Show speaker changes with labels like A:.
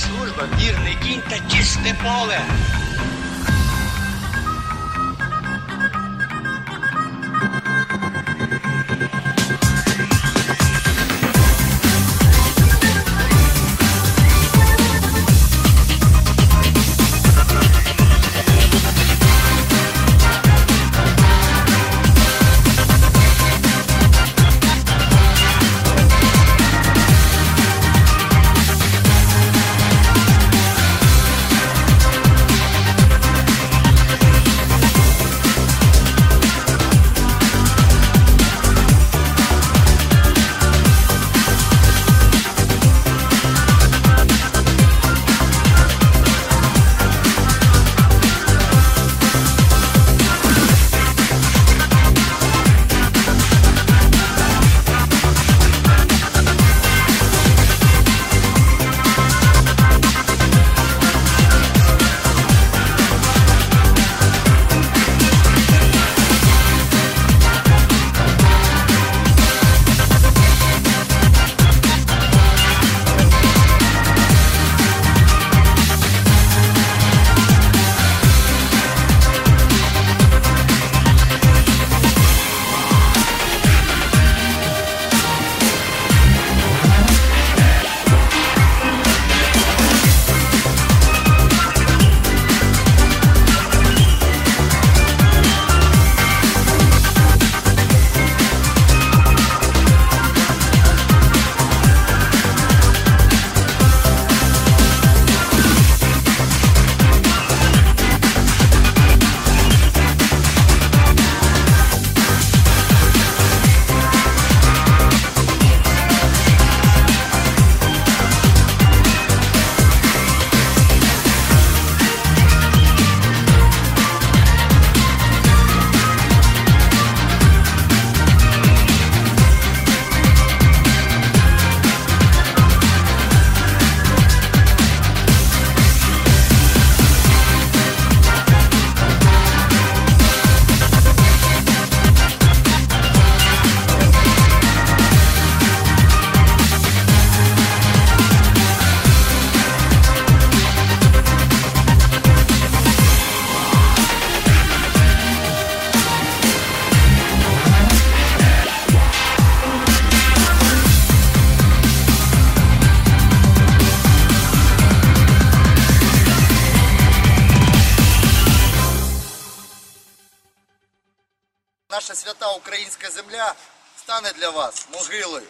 A: служба, вірний кінь та чисте поле.
B: Наша свята українська земля стане для вас могилою.